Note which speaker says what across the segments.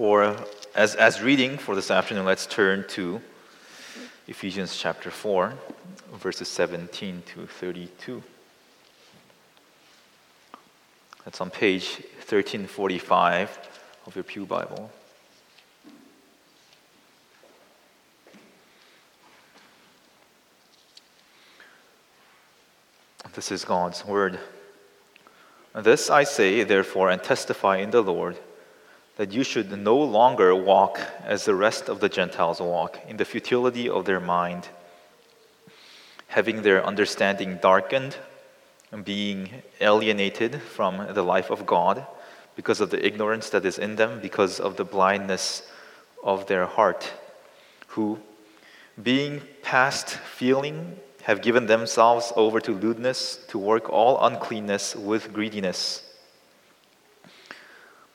Speaker 1: For as, as reading for this afternoon, let's turn to Ephesians chapter 4, verses 17 to 32. That's on page 1345 of your Pew Bible. This is God's word. This I say, therefore, and testify in the Lord, that you should no longer walk as the rest of the Gentiles walk, in the futility of their mind, having their understanding darkened, and being alienated from the life of God because of the ignorance that is in them, because of the blindness of their heart, who, being past feeling, have given themselves over to lewdness, to work all uncleanness with greediness.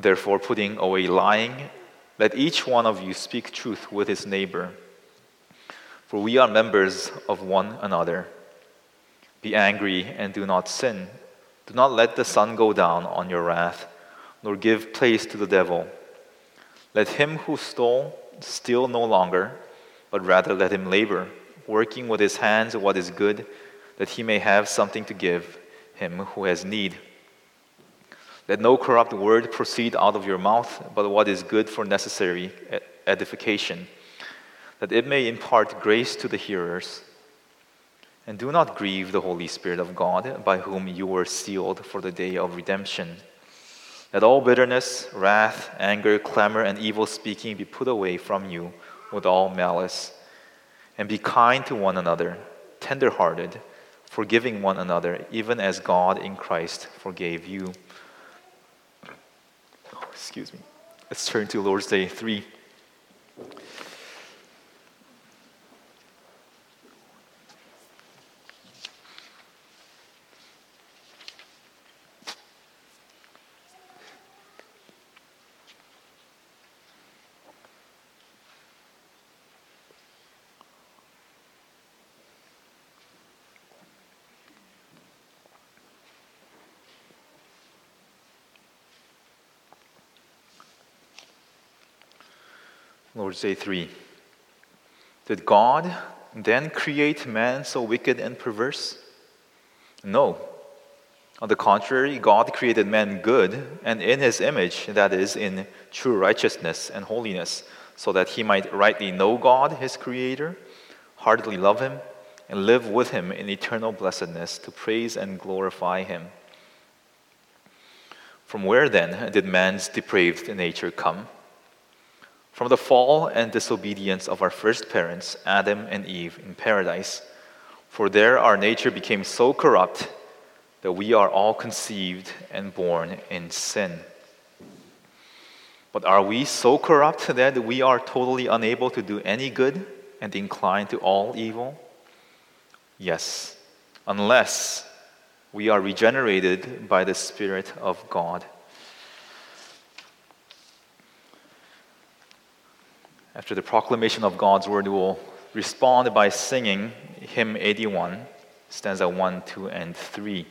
Speaker 1: Therefore, putting away lying, let each one of you speak truth with his neighbor. For we are members of one another. Be angry and do not sin. Do not let the sun go down on your wrath, nor give place to the devil. Let him who stole steal no longer, but rather let him labor, working with his hands what is good that he may have something to give him who has need. Let no corrupt word proceed out of your mouth, but what is good for necessary edification, that it may impart grace to the hearers. And do not grieve the Holy Spirit of God, by whom you were sealed for the day of redemption. Let all bitterness, wrath, anger, clamor, and evil speaking be put away from you with all malice. And be kind to one another, tenderhearted, forgiving one another, even as God in Christ forgave you. Excuse me. Let's turn to Lord's Day 3. Lord's Day 3. Did God then create man so wicked and perverse? No. On the contrary, God created man good and in his image, that is, in true righteousness and holiness, so that he might rightly know God, his creator, heartily love him, and live with him in eternal blessedness to praise and glorify him. From where then did man's depraved nature come? From the fall and disobedience of our first parents, Adam and Eve, in paradise, for there our nature became so corrupt that we are all conceived and born in sin. But are we so corrupt that we are totally unable to do any good and inclined to all evil? Yes, unless we are regenerated by the Spirit of God. After the proclamation of God's word, we will respond by singing hymn 81, stanza 1, 2, and 3.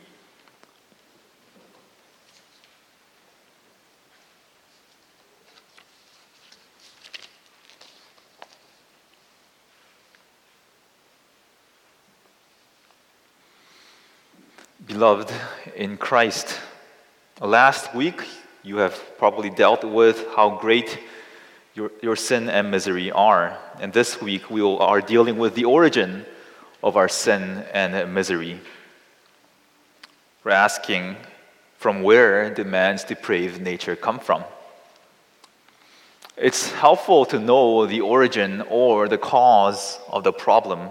Speaker 1: Beloved in Christ, last week you have probably dealt with how great your, your sin and misery are. And this week we will, are dealing with the origin of our sin and misery. We're asking from where did man's depraved nature come from? It's helpful to know the origin or the cause of the problem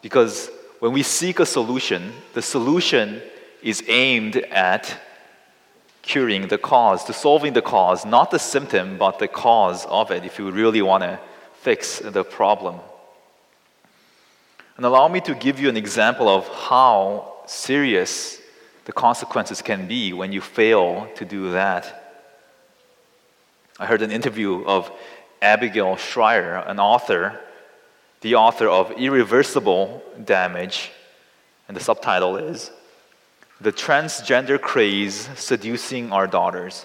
Speaker 1: because when we seek a solution, the solution is aimed at curing the cause, to solving the cause, not the symptom, but the cause of it, if you really want to fix the problem. And allow me to give you an example of how serious the consequences can be when you fail to do that. I heard an interview of Abigail Shrier, an author, the author of Irreversible Damage, and the subtitle is The Transgender Craze Seducing Our Daughters.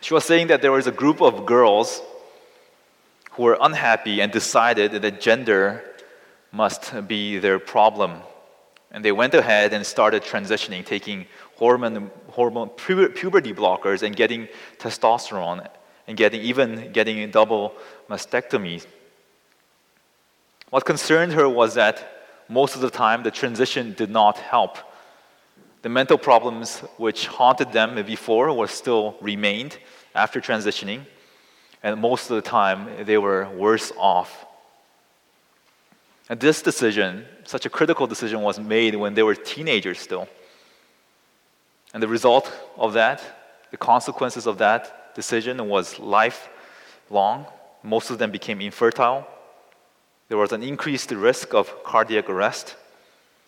Speaker 1: She was saying that there was a group of girls who were unhappy and decided that gender must be their problem. And they went ahead and started transitioning, taking hormone, hormone puberty blockers and getting testosterone and getting even getting double mastectomies. What concerned her was that most of the time the transition did not help. The mental problems which haunted them before were still remained after transitioning, and most of the time they were worse off and this decision, such a critical decision, was made when they were teenagers still. And the result of that, the consequences of that decision was lifelong. Most of them became infertile. There was an increased risk of cardiac arrest,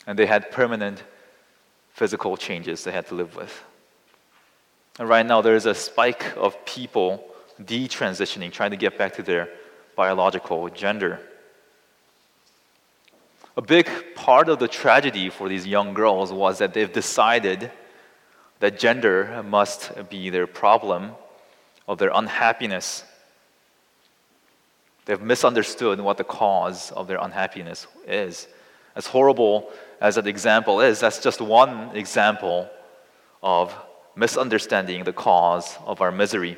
Speaker 1: and they had permanent physical changes they had to live with. And right now, there is a spike of people detransitioning, trying to get back to their biological gender. A big part of the tragedy for these young girls was that they've decided that gender must be their problem of their unhappiness. They've misunderstood what the cause of their unhappiness is. As horrible as that example is, that's just one example of misunderstanding the cause of our misery.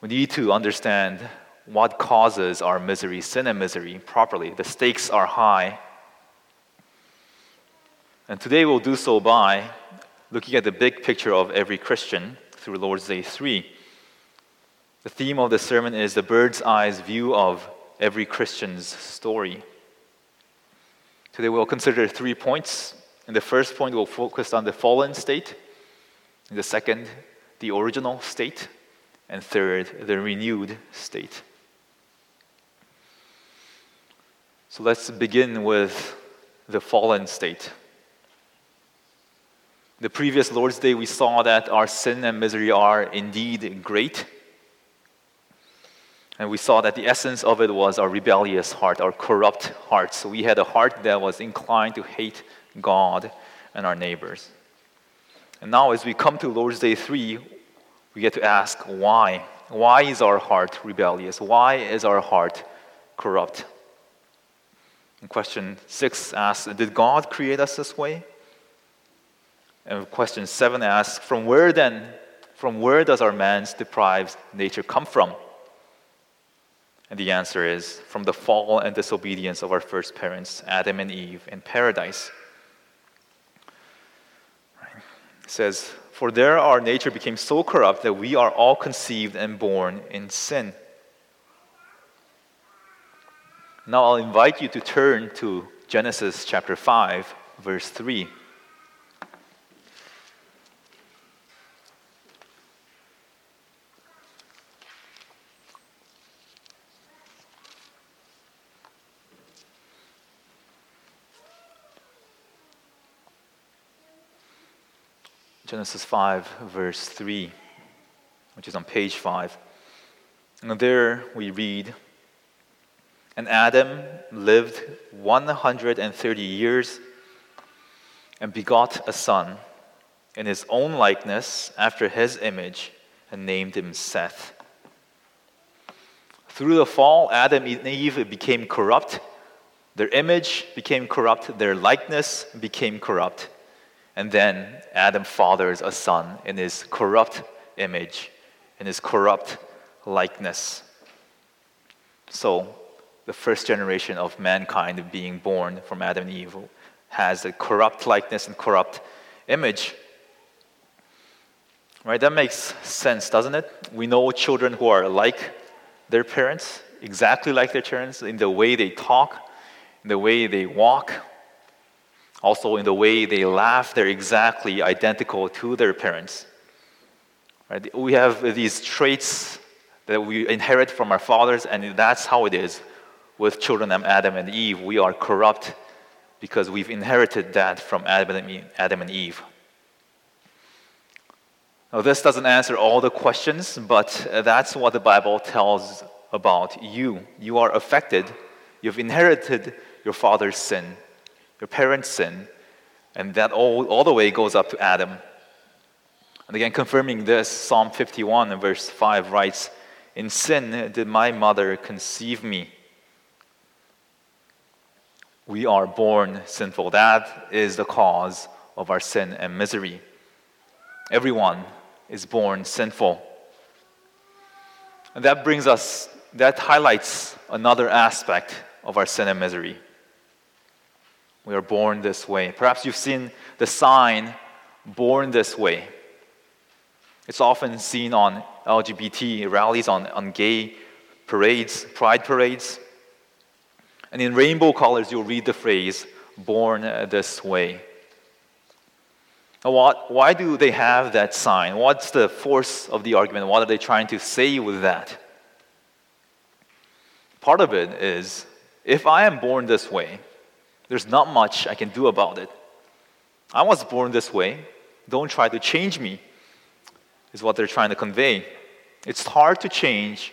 Speaker 1: We need to understand what causes our misery, sin and misery, properly. The stakes are high. And today we'll do so by looking at the big picture of every Christian through Lord's Day 3. The theme of the sermon is the bird's eyes view of every Christian's story. Today we'll consider three points. In the first point, we'll focus on the fallen state. In the second, the original state. And third, the renewed state. So let's begin with the fallen state. The previous Lord's Day, we saw that our sin and misery are indeed great. And we saw that the essence of it was our rebellious heart, our corrupt heart. So we had a heart that was inclined to hate God and our neighbors. And now, as we come to Lord's Day 3, we get to ask why. Why is our heart rebellious? Why is our heart corrupt? And question six asks, Did God create us this way? And question seven asks, From where then, from where does our man's deprived nature come from? And the answer is from the fall and disobedience of our first parents, Adam and Eve, in paradise. It says, For there our nature became so corrupt that we are all conceived and born in sin. Now I'll invite you to turn to Genesis chapter 5, verse 3. Genesis 5, verse 3, which is on page 5. And there we read, and Adam lived 130 years and begot a son in his own likeness after his image and named him Seth. Through the fall, Adam and Eve became corrupt. Their image became corrupt. Their likeness became corrupt. And then Adam fathers a son in his corrupt image, in his corrupt likeness. So, the first generation of mankind being born from Adam and Eve has a corrupt likeness and corrupt image. Right? That makes sense, doesn't it? We know children who are like their parents, exactly like their parents, in the way they talk, in the way they walk. Also, in the way they laugh, they're exactly identical to their parents. Right? We have these traits that we inherit from our fathers, and that's how it is with children of Adam and Eve. We are corrupt because we've inherited that from Adam and Eve. Now, this doesn't answer all the questions, but that's what the Bible tells about you. You are affected, you've inherited your father's sin, your parents' sin, and that all, all the way goes up to Adam. And again, confirming this, Psalm 51 verse 5 writes, In sin did my mother conceive me. We are born sinful. That is the cause of our sin and misery. Everyone is born sinful. And that brings us, that highlights another aspect of our sin and misery. We are born this way. Perhaps you've seen the sign, born this way. It's often seen on LGBT rallies, on, on gay parades, pride parades. And in rainbow colors, you'll read the phrase, born uh, this way. Now, what, why do they have that sign? What's the force of the argument? What are they trying to say with that? Part of it is if I am born this way, there's not much I can do about it. I was born this way. Don't try to change me, is what they're trying to convey. It's hard to change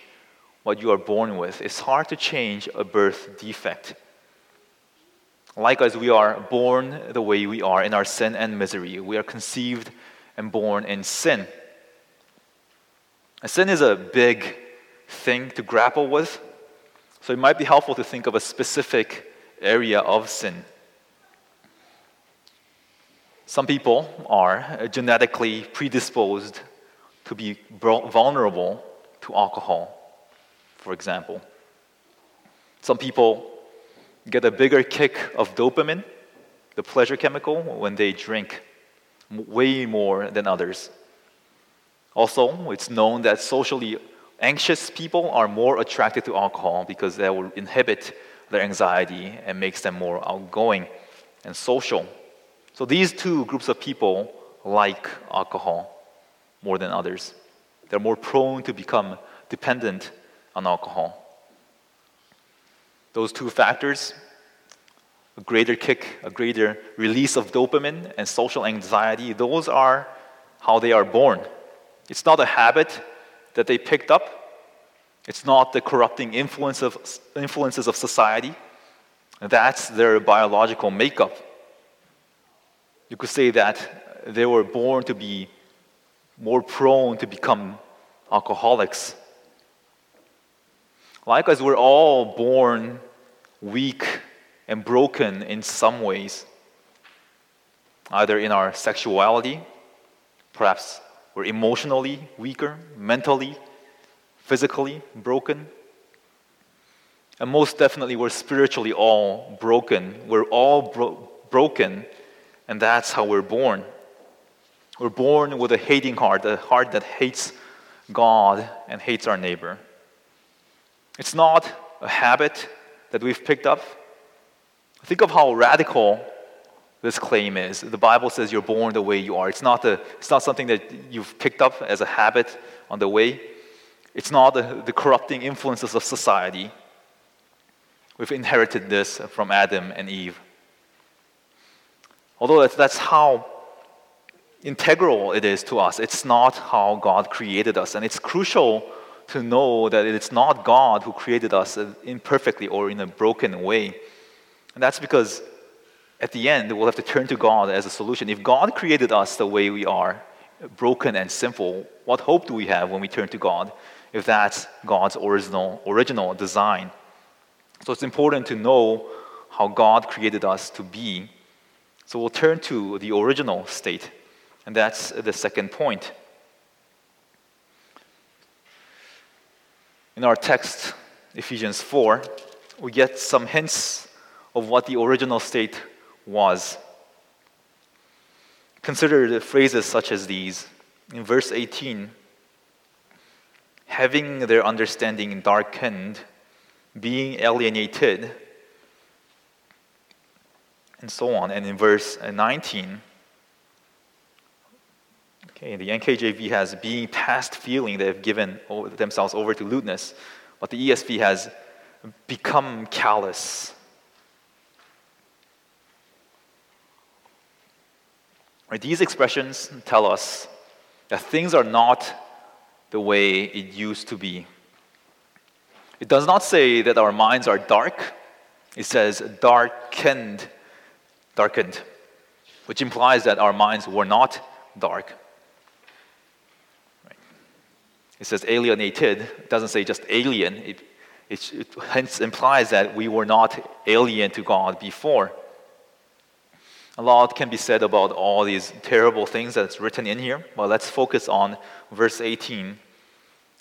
Speaker 1: what you are born with, it's hard to change a birth defect. Likewise, we are born the way we are in our sin and misery. We are conceived and born in sin. sin is a big thing to grapple with, so it might be helpful to think of a specific area of sin. Some people are genetically predisposed to be vulnerable to alcohol, for example. Some people get a bigger kick of dopamine, the pleasure chemical, when they drink, way more than others. Also, it's known that socially anxious people are more attracted to alcohol because that will inhibit their anxiety and makes them more outgoing and social. So these two groups of people like alcohol more than others. They're more prone to become dependent on alcohol. Those two factors, a greater kick, a greater release of dopamine and social anxiety, those are how they are born. It's not a habit that they picked up. It's not the corrupting influence of, influences of society. That's their biological makeup. You could say that they were born to be more prone to become alcoholics. Likewise, we're all born weak and broken in some ways, either in our sexuality, perhaps we're emotionally weaker, mentally, physically broken. And most definitely, we're spiritually all broken. We're all bro- broken, and that's how we're born. We're born with a hating heart, a heart that hates God and hates our neighbor. It's not a habit, that we've picked up? Think of how radical this claim is. The Bible says you're born the way you are. It's not, a, it's not something that you've picked up as a habit on the way, it's not the, the corrupting influences of society. We've inherited this from Adam and Eve. Although that's, that's how integral it is to us, it's not how God created us. And it's crucial to know that it's not God who created us imperfectly or in a broken way. And that's because at the end, we'll have to turn to God as a solution. If God created us the way we are, broken and sinful, what hope do we have when we turn to God if that's God's original, original design? So it's important to know how God created us to be. So we'll turn to the original state, and that's the second point. In our text, Ephesians 4, we get some hints of what the original state was. Consider the phrases such as these. In verse 18, having their understanding darkened, being alienated, and so on. And in verse 19, okay, the NKJV has being past feeling, they have given themselves over to lewdness, but the ESV has become callous. These expressions tell us that things are not the way it used to be. It does not say that our minds are dark, it says darkened, darkened, which implies that our minds were not dark. It says alienated, it doesn't say just alien, it, it, it hence implies that we were not alien to God before. A lot can be said about all these terrible things that's written in here, but let's focus on verse 18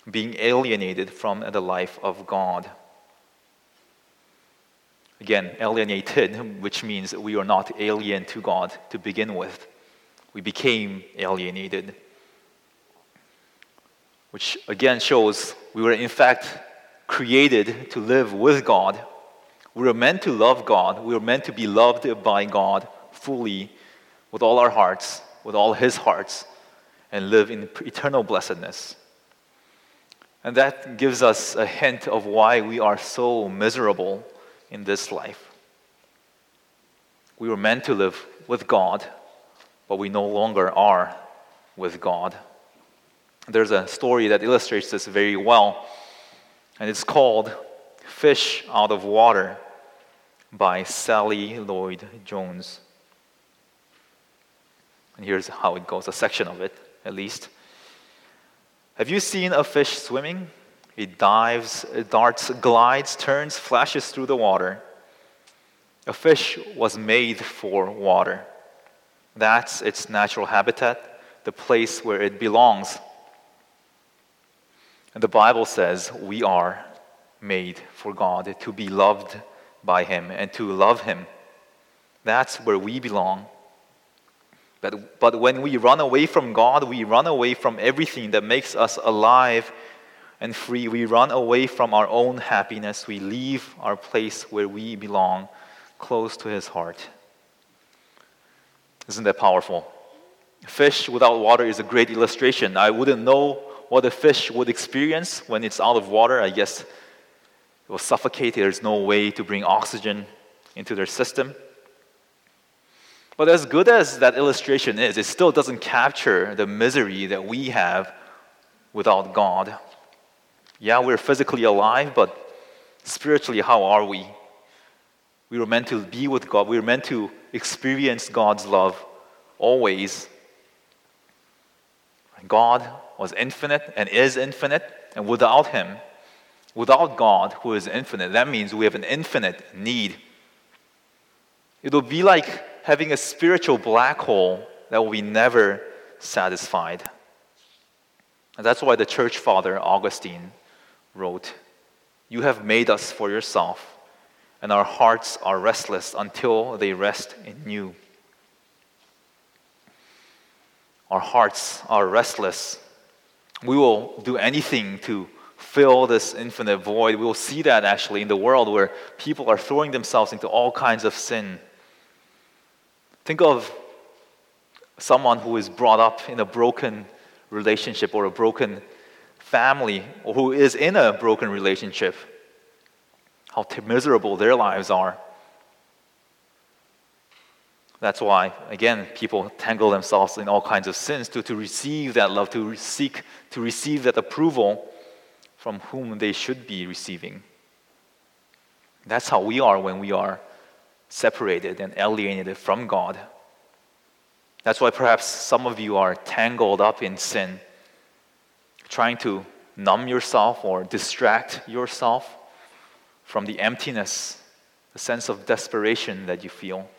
Speaker 1: being alienated from the life of God. Again, alienated, which means we are not alien to God to begin with. We became alienated, which again shows we were in fact created to live with God. We were meant to love God. We were meant to be loved by God fully with all our hearts, with all His hearts, and live in eternal blessedness. And that gives us a hint of why we are so miserable in this life. We were meant to live with God, but we no longer are with God. There's a story that illustrates this very well, and it's called Fish Out of Water by Sally Lloyd Jones. And here's how it goes a section of it, at least. Have you seen a fish swimming? It dives, it darts, glides, turns, flashes through the water. A fish was made for water. That's its natural habitat, the place where it belongs. And the Bible says we are made for God, to be loved by Him and to love Him. That's where we belong. But, but when we run away from God, we run away from everything that makes us alive and free. We run away from our own happiness. We leave our place where we belong, close to His heart. Isn't that powerful? Fish without water is a great illustration. I wouldn't know what a fish would experience when it's out of water. I guess it will suffocate. There's no way to bring oxygen into their system. But as good as that illustration is, it still doesn't capture the misery that we have without God. Yeah, we're physically alive, but spiritually, how are we? We were meant to be with God, we were meant to experience God's love always. God was infinite and is infinite, and without Him, without God who is infinite, that means we have an infinite need. It'll be like having a spiritual black hole that will be never satisfied. And that's why the church father, Augustine, wrote You have made us for yourself, and our hearts are restless until they rest in you. Our hearts are restless. We will do anything to fill this infinite void. We will see that actually in the world where people are throwing themselves into all kinds of sin Think of someone who is brought up in a broken relationship or a broken family, or who is in a broken relationship, how miserable their lives are. That's why, again, people tangle themselves in all kinds of sins to, to receive that love, to seek to receive that approval from whom they should be receiving. That's how we are when we are separated and alienated from God. That's why perhaps some of you are tangled up in sin, trying to numb yourself or distract yourself from the emptiness, the sense of desperation that you feel.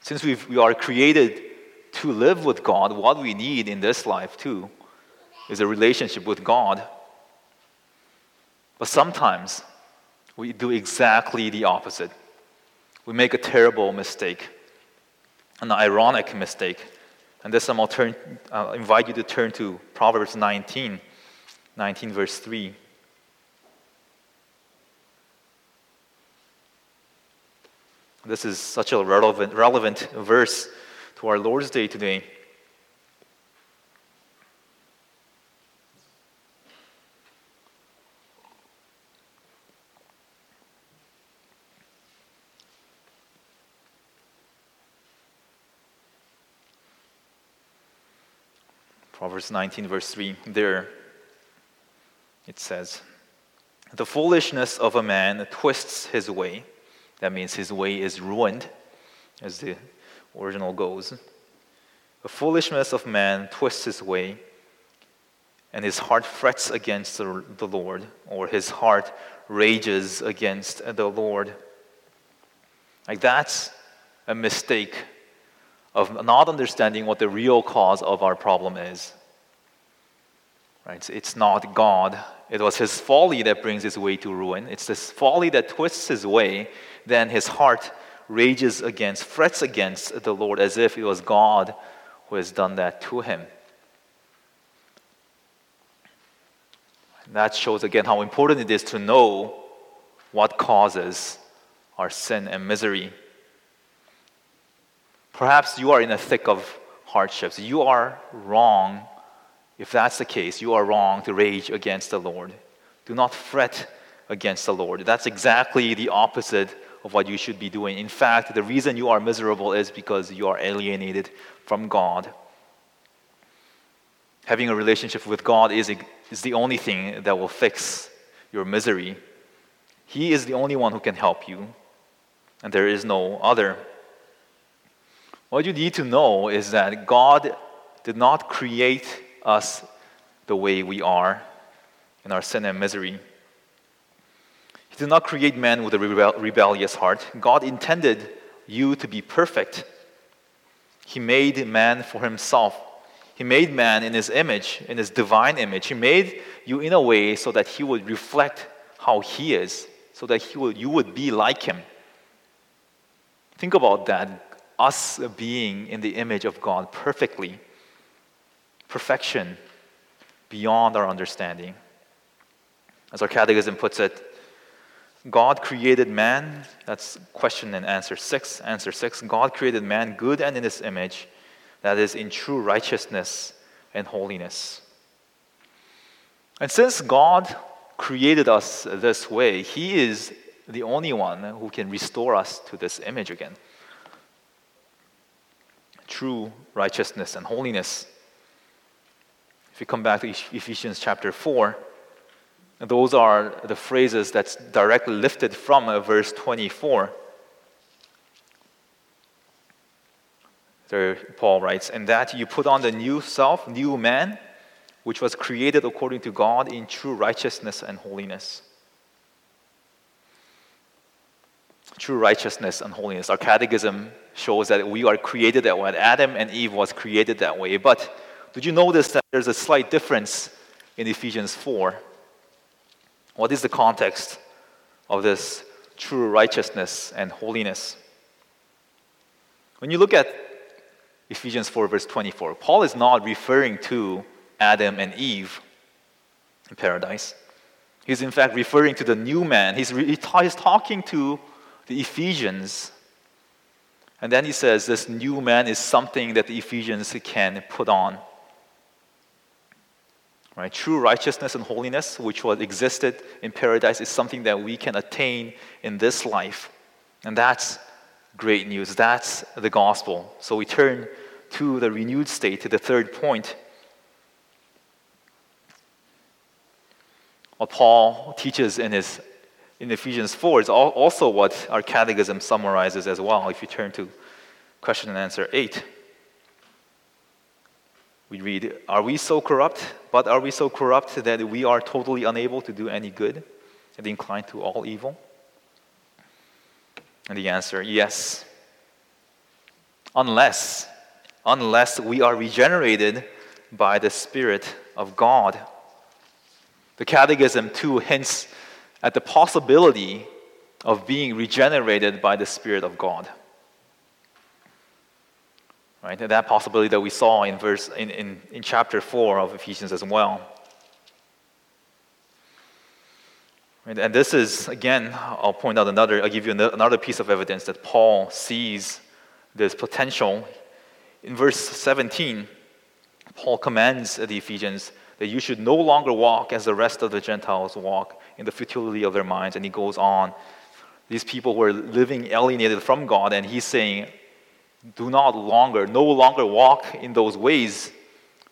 Speaker 1: Since we we are created to live with God, what we need in this life too is a relationship with God. But sometimes we do exactly the opposite. We make a terrible mistake, an ironic mistake. And this I'll, turn, I'll invite you to turn to Proverbs 19, 19 verse 3. This is such a relevant, relevant verse to our Lord's Day today. Proverbs 19, verse 3. There it says, The foolishness of a man twists his way. That means his way is ruined, as the original goes. The foolishness of man twists his way, and his heart frets against the, the Lord, or his heart rages against the Lord. Like that's a mistake of not understanding what the real cause of our problem is. Right? It's not God. It was his folly that brings his way to ruin. It's this folly that twists his way. Then his heart rages against, frets against the Lord as if it was God who has done that to him. And that shows again how important it is to know what causes our sin and misery. Perhaps you are in the thick of hardships. You are wrong. If that's the case, you are wrong to rage against the Lord. Do not fret against the Lord. That's exactly the opposite of what you should be doing. In fact, the reason you are miserable is because you are alienated from God. Having a relationship with God is, is the only thing that will fix your misery. He is the only one who can help you, and there is no other. What you need to know is that God did not create us the way we are in our sin and misery. He did not create man with a rebel- rebellious heart. God intended you to be perfect. He made man for himself. He made man in his image, in his divine image. He made you in a way so that he would reflect how he is, so that he would, you would be like him. Think about that us being in the image of God perfectly, perfection beyond our understanding. As our catechism puts it, God created man, that's question and answer six. Answer six God created man good and in his image, that is, in true righteousness and holiness. And since God created us this way, He is the only one who can restore us to this image again true righteousness and holiness. If you come back to Ephesians chapter 4, those are the phrases that's directly lifted from uh, verse 24. There, Paul writes, And that you put on the new self, new man, which was created according to God in true righteousness and holiness. True righteousness and holiness. Our catechism shows that we are created that way. Adam and Eve was created that way. But did you notice that there's a slight difference in Ephesians 4? What is the context of this true righteousness and holiness? When you look at Ephesians 4, verse 24, Paul is not referring to Adam and Eve in paradise. He's in fact referring to the new man. He's, re- he's talking to the Ephesians and then he says this new man is something that the Ephesians can put on. Right? True righteousness and holiness, which was existed in paradise, is something that we can attain in this life. And that's great news. That's the gospel. So we turn to the renewed state, to the third point. What Paul teaches in his in Ephesians 4 is also what our catechism summarizes as well. If you turn to question and answer 8, we read, Are we so corrupt? But are we so corrupt that we are totally unable to do any good and inclined to all evil? And the answer, yes. Unless, unless we are regenerated by the Spirit of God. The Catechism, too, hints at the possibility of being regenerated by the Spirit of God. Right? That possibility that we saw in verse in, in, in chapter 4 of Ephesians as well. And this is, again, I'll point out another, I'll give you another piece of evidence that Paul sees this potential. In verse 17, Paul commands the Ephesians that you should no longer walk as the rest of the Gentiles walk in the futility of their minds. And he goes on. These people were living alienated from God, and he's saying, do not longer, no longer walk in those ways,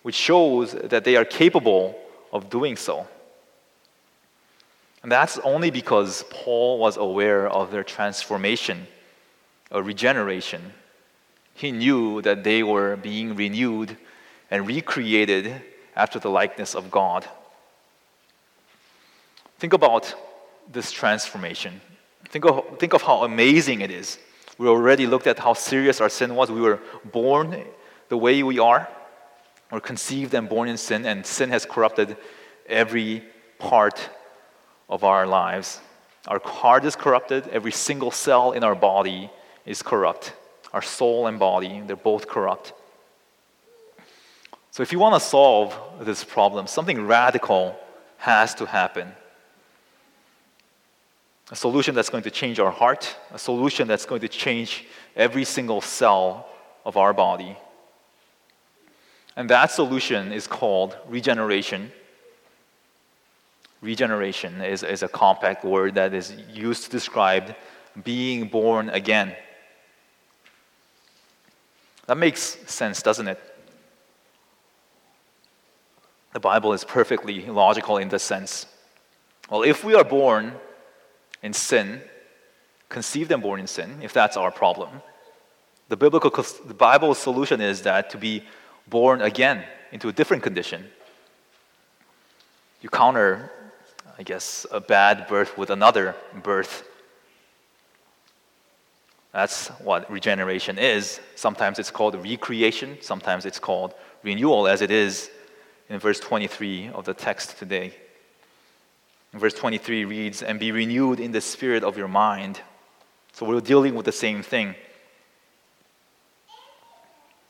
Speaker 1: which shows that they are capable of doing so. And that's only because Paul was aware of their transformation, or regeneration. He knew that they were being renewed and recreated after the likeness of God. Think about this transformation. Think of, think of how amazing it is. We already looked at how serious our sin was. We were born the way we are, or conceived and born in sin, and sin has corrupted every part of our lives. Our heart is corrupted, every single cell in our body is corrupt. Our soul and body, they're both corrupt. So, if you want to solve this problem, something radical has to happen. A solution that's going to change our heart, a solution that's going to change every single cell of our body. And that solution is called regeneration. Regeneration is, is a compact word that is used to describe being born again. That makes sense, doesn't it? The Bible is perfectly logical in this sense. Well, if we are born in sin, conceived and born in sin, if that's our problem, the biblical, the Bible's solution is that to be born again into a different condition. You counter, I guess, a bad birth with another birth. That's what regeneration is. Sometimes it's called recreation, sometimes it's called renewal, as it is in verse 23 of the text today. Verse 23 reads, And be renewed in the spirit of your mind. So we're dealing with the same thing.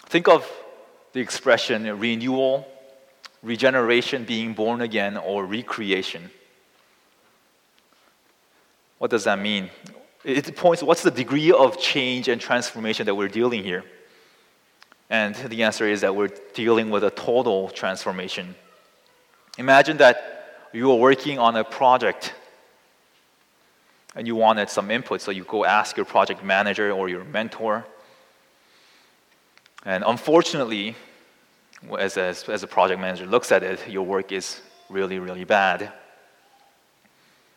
Speaker 1: Think of the expression renewal, regeneration, being born again, or recreation. What does that mean? It points what's the degree of change and transformation that we're dealing here? And the answer is that we're dealing with a total transformation. Imagine that you are working on a project and you wanted some input, so you go ask your project manager or your mentor. And unfortunately, as a, as a project manager looks at it, your work is really, really bad.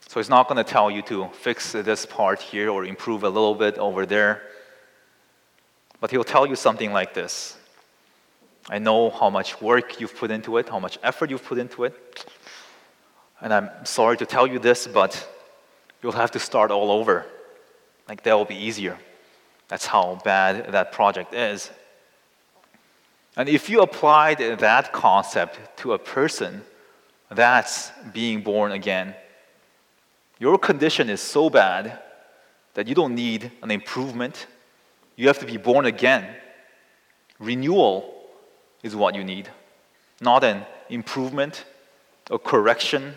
Speaker 1: So he's not going to tell you to fix this part here or improve a little bit over there. But he'll tell you something like this I know how much work you've put into it, how much effort you've put into it. And I'm sorry to tell you this, but you'll have to start all over. Like, that will be easier. That's how bad that project is. And if you applied that concept to a person, that's being born again. Your condition is so bad that you don't need an improvement you have to be born again. Renewal is what you need, not an improvement, a correction,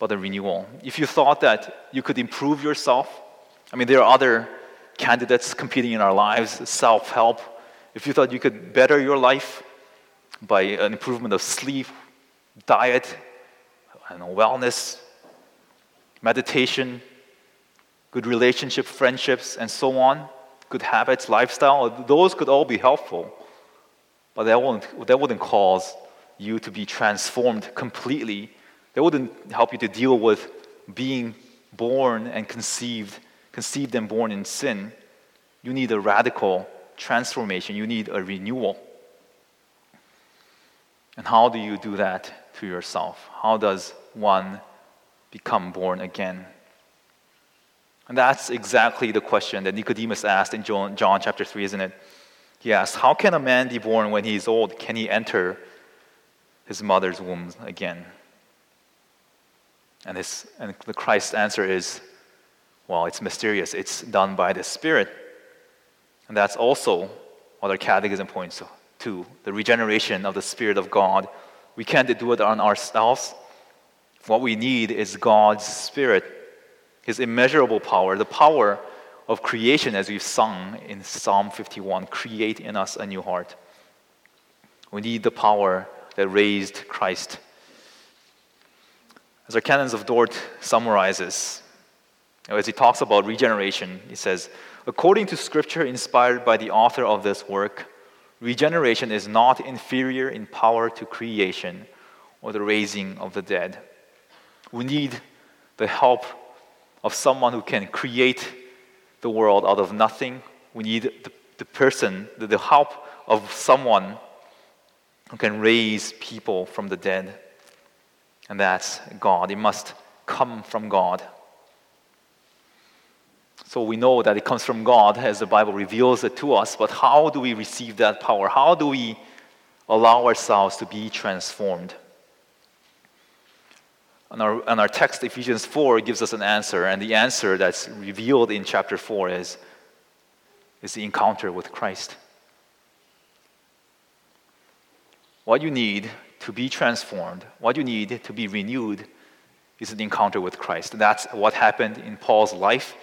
Speaker 1: but a renewal. If you thought that you could improve yourself, I mean, there are other candidates competing in our lives, self help. If you thought you could better your life by an improvement of sleep, diet, know, wellness, meditation, good relationship, friendships, and so on, good habits, lifestyle, those could all be helpful. But that wouldn't, that wouldn't cause you to be transformed completely. That wouldn't help you to deal with being born and conceived, conceived and born in sin. You need a radical transformation. You need a renewal. And how do you do that to yourself? How does one become born again? And that's exactly the question that Nicodemus asked in John, John chapter 3, isn't it? He asked, How can a man be born when he is old? Can he enter his mother's womb again? And, his, and the Christ's answer is, Well, it's mysterious. It's done by the Spirit. And that's also what our catechism points to the regeneration of the Spirit of God. We can't do it on ourselves. What we need is God's Spirit, His immeasurable power, the power of creation, as we've sung in Psalm 51 create in us a new heart. We need the power that raised Christ. As our Canons of Dort summarizes, as he talks about regeneration, he says, According to scripture inspired by the author of this work, regeneration is not inferior in power to creation or the raising of the dead. We need the help of someone who can create the world out of nothing. We need the, the person, the, the help of someone who can raise people from the dead. And that's God. It must come from God. So we know that it comes from God as the Bible reveals it to us, but how do we receive that power? How do we allow ourselves to be transformed? And our, and our text, Ephesians 4, gives us an answer, and the answer that's revealed in chapter 4 is, is the encounter with Christ. What you need to be transformed, what you need to be renewed, is an encounter with Christ. That's what happened in Paul's life.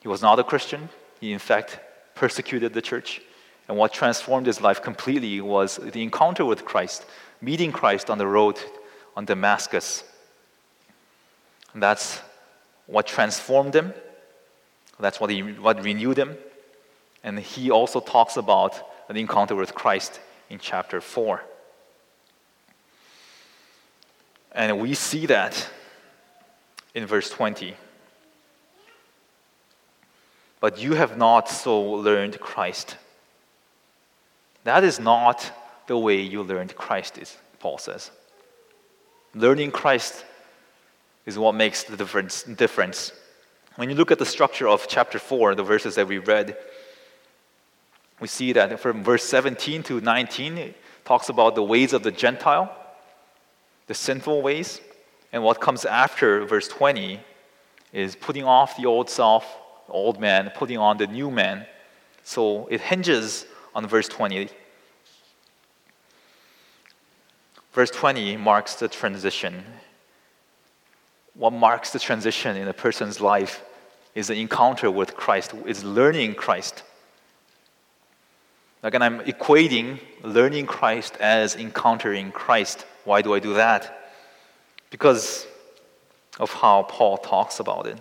Speaker 1: He was not a Christian. He, in fact, persecuted the church. And what transformed his life completely was the encounter with Christ, meeting Christ on the road on Damascus. And that's what transformed him. That's what, he, what renewed him. And he also talks about an encounter with Christ in chapter 4. And we see that in verse 20. But you have not so learned Christ. That is not the way you learned Christ, is, Paul says. Learning Christ is what makes the difference, difference. When you look at the structure of chapter 4, the verses that we read, we see that from verse 17 to 19, it talks about the ways of the Gentile, the sinful ways. And what comes after verse 20 is putting off the old self, old man, putting on the new man. So it hinges on verse 20 Verse 20 marks the transition. What marks the transition in a person's life is the encounter with Christ, is learning Christ. Again, I'm equating learning Christ as encountering Christ. Why do I do that? Because of how Paul talks about it.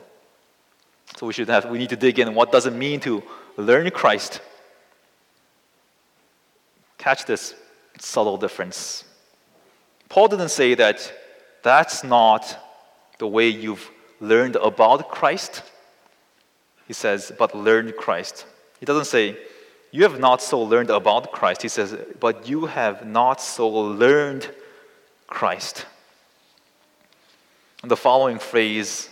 Speaker 1: So we should have we need to dig in what does it mean to learn Christ? Catch this subtle difference. Paul didn't say that that's not the way you've learned about Christ. He says, but learn Christ. He doesn't say, you have not so learned about Christ. He says, but you have not so learned Christ. And the following phrase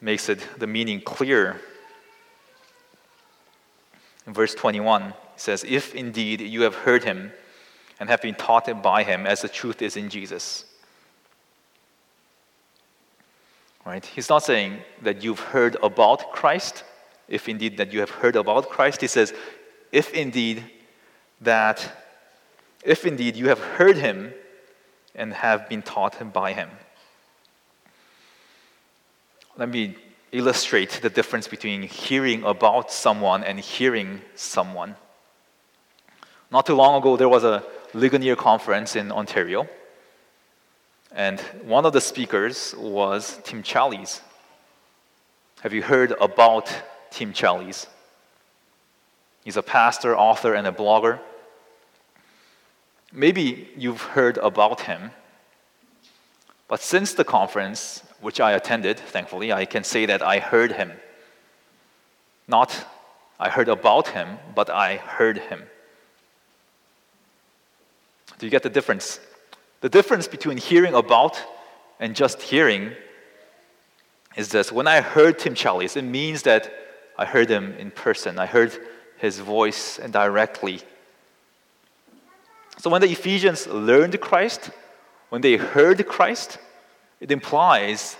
Speaker 1: makes it the meaning clear. In verse 21, he says, If indeed you have heard him and have been taught by him as the truth is in Jesus. Right? He's not saying that you've heard about Christ, if indeed that you have heard about Christ. He says, if indeed that, if indeed you have heard him and have been taught by him. Let me illustrate the difference between hearing about someone and hearing someone. Not too long ago, there was a Ligonier Conference in Ontario. And one of the speakers was Tim Challies. Have you heard about Tim Challies? He's a pastor, author, and a blogger. Maybe you've heard about him. But since the conference, which I attended, thankfully, I can say that I heard him. Not I heard about him, but I heard him. Do you get the difference? The difference between hearing about and just hearing is this when I heard Tim Challies, it means that I heard him in person, I heard his voice and directly. So when the Ephesians learned Christ, when they heard Christ, it implies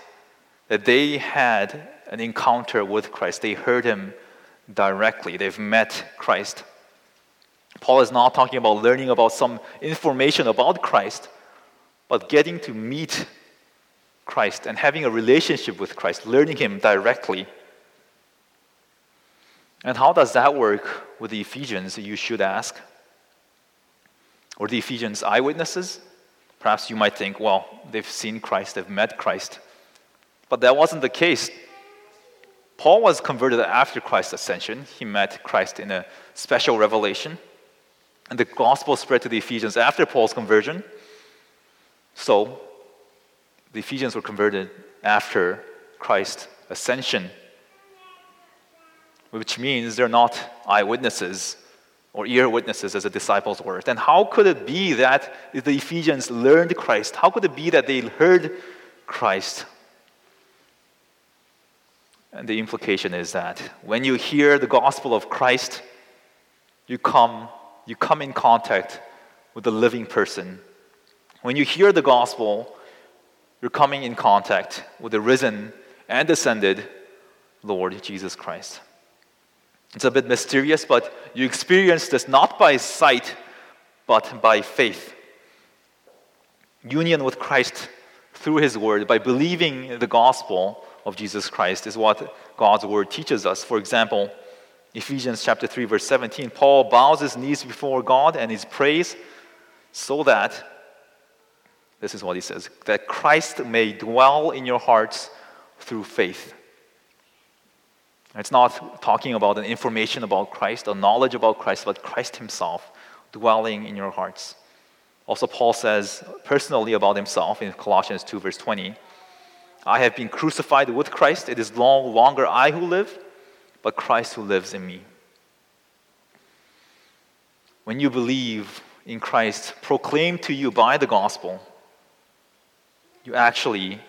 Speaker 1: that they had an encounter with Christ. They heard him directly, they've met Christ. Paul is not talking about learning about some information about Christ, but getting to meet Christ and having a relationship with Christ, learning Him directly. And how does that work with the Ephesians, you should ask? Or the Ephesians eyewitnesses? Perhaps you might think, well, they've seen Christ, they've met Christ. But that wasn't the case. Paul was converted after Christ's ascension. He met Christ in a special revelation. And the gospel spread to the Ephesians after Paul's conversion. So, the Ephesians were converted after Christ's ascension, which means they're not eyewitnesses or ear witnesses as the disciples were. Then, how could it be that the Ephesians learned Christ? How could it be that they heard Christ? And the implication is that when you hear the gospel of Christ, you come, you come in contact with the living person. When you hear the gospel, you're coming in contact with the risen and ascended Lord Jesus Christ. It's a bit mysterious, but you experience this not by sight, but by faith. Union with Christ through His Word, by believing the gospel of Jesus Christ, is what God's Word teaches us. For example, Ephesians chapter 3, verse 17, Paul bows his knees before God and his prays so that this is what he says that Christ may dwell in your hearts through faith. It's not talking about an information about Christ or knowledge about Christ, but Christ himself dwelling in your hearts. Also, Paul says personally about himself in Colossians 2, verse 20 I have been crucified with Christ. It is no longer I who live, but Christ who lives in me. When you believe in Christ, proclaimed to you by the gospel, you actually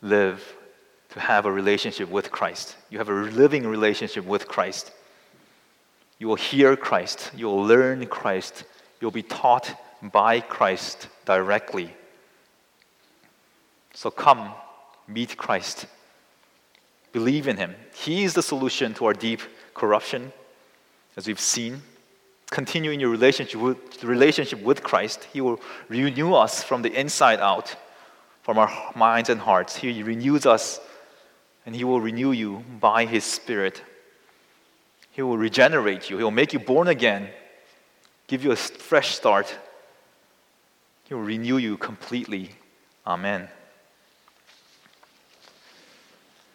Speaker 1: live to have a relationship with Christ. You have a living relationship with Christ. You will hear Christ. You will learn Christ. You'll be taught by Christ directly. So come, meet Christ. Believe in Him. He is the solution to our deep corruption, as we've seen. Continue in your relationship with, relationship with Christ. He will renew us from the inside out from our minds and hearts. He renews us, and He will renew you by His Spirit. He will regenerate you, He will make you born again, give you a fresh start. He will renew you completely. Amen.